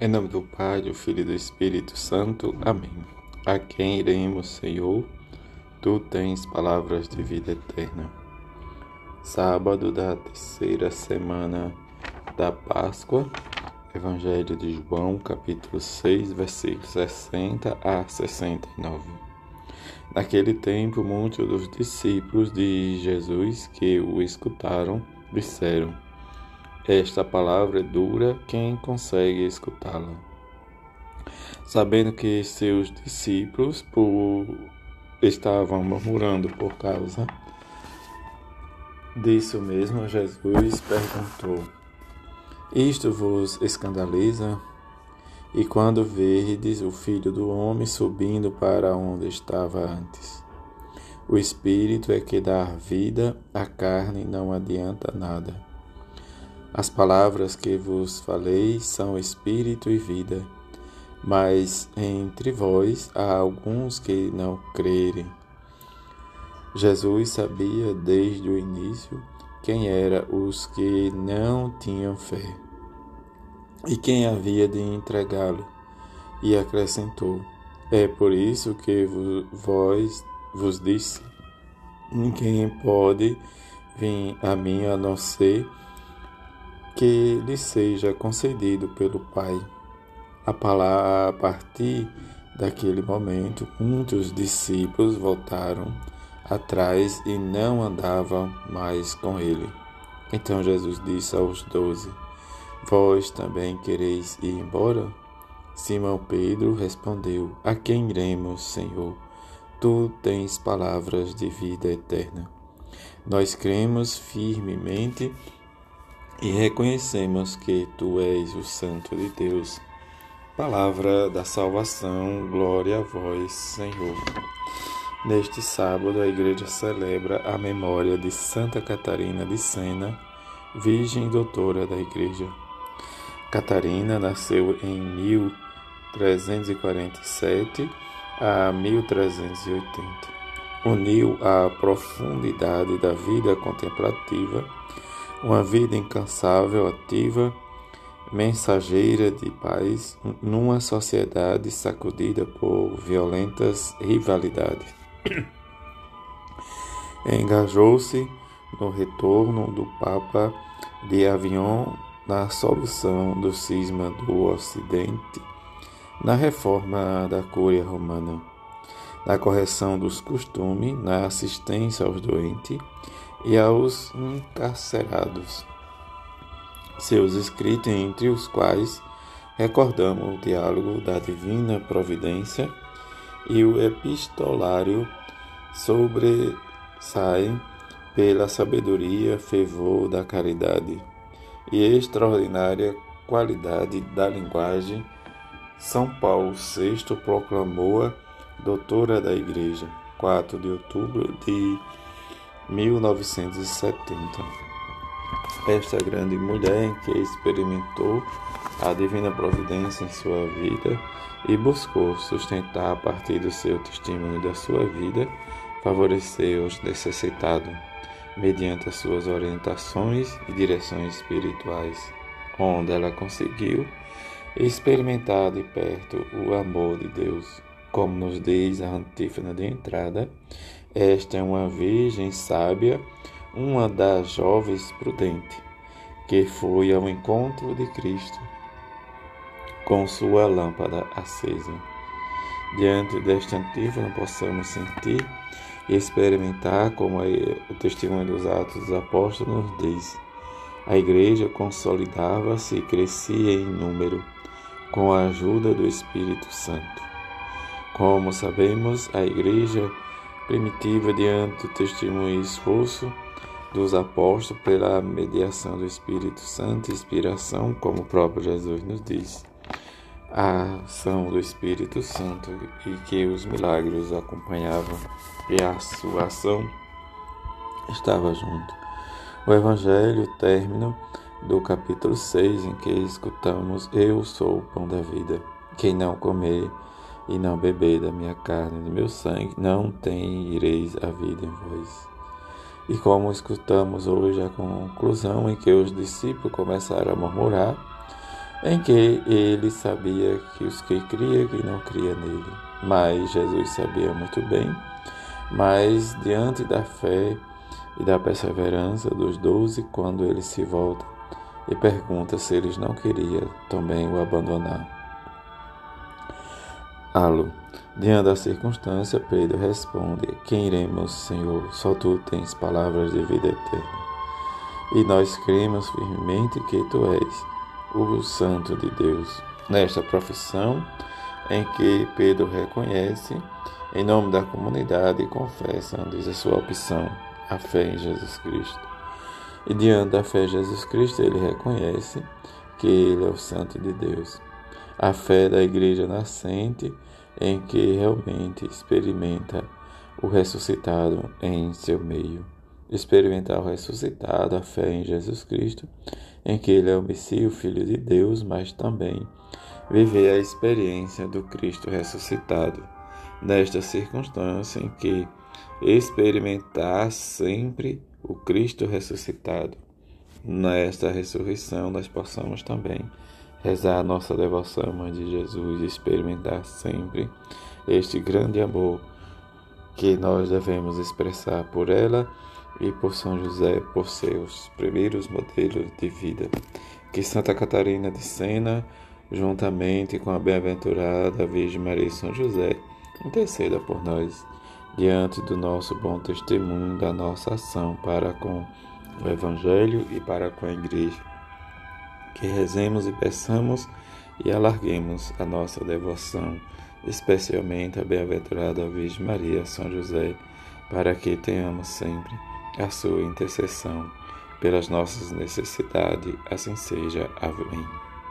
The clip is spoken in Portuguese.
Em nome do Pai, do Filho e do Espírito Santo. Amém. A quem iremos, Senhor? Tu tens palavras de vida eterna. Sábado da terceira semana da Páscoa. Evangelho de João, capítulo 6, versículos 60 a 69. Naquele tempo, muitos dos discípulos de Jesus que o escutaram disseram: esta palavra é dura, quem consegue escutá-la? Sabendo que seus discípulos por... estavam murmurando por causa disso mesmo, Jesus perguntou: Isto vos escandaliza? E quando verdes o filho do homem subindo para onde estava antes? O espírito é que dá vida, a carne não adianta nada. As palavras que vos falei são espírito e vida, mas entre vós há alguns que não crerem. Jesus sabia desde o início quem eram os que não tinham fé e quem havia de entregá-lo, e acrescentou: É por isso que vós vos disse: Ninguém pode vir a mim a não ser que lhe seja concedido pelo Pai. A, partir daquele momento, muitos discípulos voltaram atrás e não andavam mais com ele. Então Jesus disse aos doze: Vós também quereis ir embora? Simão Pedro respondeu: A quem iremos, Senhor? Tu tens palavras de vida eterna. Nós cremos firmemente e reconhecemos que tu és o Santo de Deus. Palavra da salvação, glória a vós, Senhor. Neste sábado, a Igreja celebra a memória de Santa Catarina de Sena, Virgem Doutora da Igreja. Catarina nasceu em 1347 a 1380. Uniu a profundidade da vida contemplativa uma vida incansável, ativa, mensageira de paz numa sociedade sacudida por violentas rivalidades. Engajou-se no retorno do Papa de Avignon na solução do cisma do Ocidente, na reforma da Cúria Romana, na correção dos costumes, na assistência aos doentes e aos encarcerados. Seus escritos, entre os quais recordamos o diálogo da divina providência e o epistolário sobressaem pela sabedoria, fervor da caridade e extraordinária qualidade da linguagem. São Paulo VI proclamou-a doutora da Igreja, 4 de outubro de 1970. Esta grande mulher que experimentou a divina providência em sua vida e buscou sustentar a partir do seu testemunho da sua vida, favorecer os necessitados mediante as suas orientações e direções espirituais, onde ela conseguiu experimentar de perto o amor de Deus, como nos diz a antífona de entrada, esta é uma virgem sábia, uma das jovens prudentes, que foi ao encontro de Cristo com sua lâmpada acesa. Diante desta antífona, possamos sentir e experimentar como o testemunho dos Atos dos Apóstolos nos diz. A igreja consolidava-se e crescia em número com a ajuda do Espírito Santo. Como sabemos, a igreja primitiva diante do testemunho e esforço dos apóstolos pela mediação do Espírito Santo inspiração, como o próprio Jesus nos diz. A ação do Espírito Santo e que os milagres acompanhavam e a sua ação estava junto. O Evangelho, término do capítulo 6, em que escutamos: Eu sou o pão da vida. Quem não comer e não beber da minha carne e do meu sangue, não tenreis a vida em vós. E como escutamos hoje a conclusão em que os discípulos começaram a murmurar, em que ele sabia que os que criam e não criam nele. Mas Jesus sabia muito bem, mas diante da fé e da perseverança dos doze, quando ele se volta e pergunta se eles não queriam também o abandonar. Alo, diante da circunstância, Pedro responde: Quem iremos, Senhor? Só tu tens palavras de vida eterna. E nós cremos firmemente que tu és o Santo de Deus. Nesta profissão, em que Pedro reconhece, em nome da comunidade, confessa, diz a sua opção, a fé em Jesus Cristo. E diante da fé em Jesus Cristo, ele reconhece que ele é o Santo de Deus. A fé da igreja nascente, em que realmente experimenta o ressuscitado em seu meio. Experimentar o ressuscitado, a fé em Jesus Cristo, em que ele é o Messias, o Filho de Deus, mas também viver a experiência do Cristo ressuscitado. Nesta circunstância em que experimentar sempre o Cristo ressuscitado. Nesta ressurreição, nós possamos também rezar a nossa devoção, Mãe de Jesus, e experimentar sempre este grande amor que nós devemos expressar por ela e por São José, por seus primeiros modelos de vida. Que Santa Catarina de Sena, juntamente com a bem-aventurada Virgem Maria e São José, interceda por nós diante do nosso bom testemunho da nossa ação para com o Evangelho e para com a Igreja. Que rezemos e peçamos e alarguemos a nossa devoção, especialmente a bem-aventurada Virgem Maria, São José, para que tenhamos sempre a sua intercessão pelas nossas necessidades, assim seja. Amém.